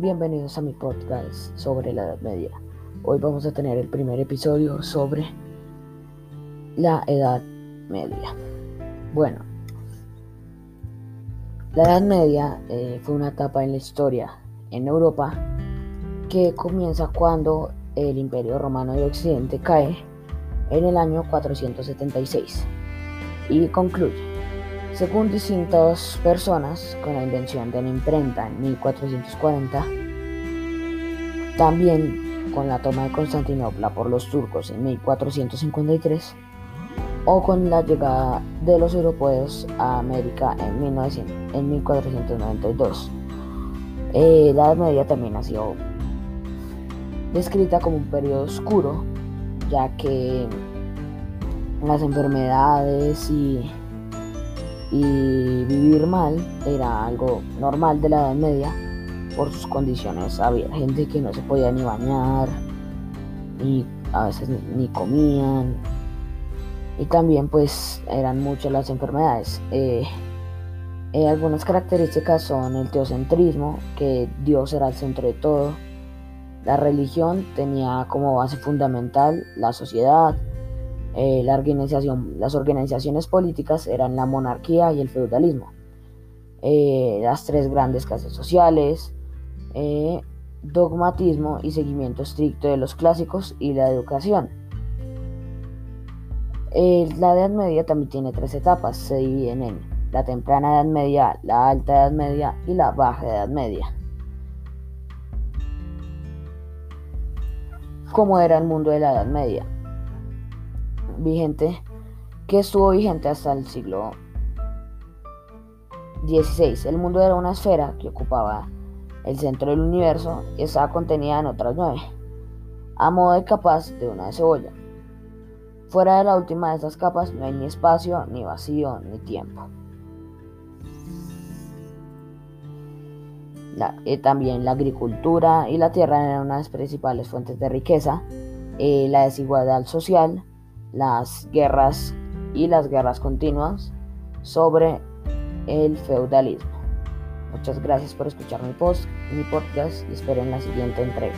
Bienvenidos a mi podcast sobre la Edad Media. Hoy vamos a tener el primer episodio sobre la Edad Media. Bueno, la Edad Media eh, fue una etapa en la historia en Europa que comienza cuando el Imperio Romano de Occidente cae en el año 476 y concluye según distintas personas, con la invención de la imprenta en 1440, también con la toma de Constantinopla por los turcos en 1453, o con la llegada de los europeos a América en, 1492. Eh, la Edad Media también ha sido descrita como un periodo oscuro, ya que las enfermedades y y vivir mal era algo normal de la Edad Media por sus condiciones. Había gente que no se podía ni bañar, y a veces ni, comían. Y también pues eran muchas las enfermedades. Eh, eh, algunas características son el teocentrismo, que Dios era el centro de todo. La religión tenía como base fundamental la sociedad, eh, las organizaciones políticas eran la monarquía y el feudalismo. Eh, las tres grandes clases sociales, eh, dogmatismo y seguimiento estricto de los clásicos y la educación. la Edad Media también tiene tres etapas, se dividen en la temprana Edad Media, la alta Edad Media y la baja Edad Media. ¿Cómo era el mundo de la Edad Media? Vigente que estuvo vigente hasta el siglo XVI. El mundo era una esfera que ocupaba el centro del universo y estaba contenida en otras nueve, a modo de capas de una cebolla. Fuera de la última de estas capas no hay ni espacio, ni vacío, ni tiempo. Eh, también la agricultura y la tierra eran una de las principales fuentes de riqueza. Eh, la desigualdad social las guerras y las guerras continuas sobre el feudalismo. Muchas gracias por escuchar mi, post, mi podcast y esperen la siguiente entrega.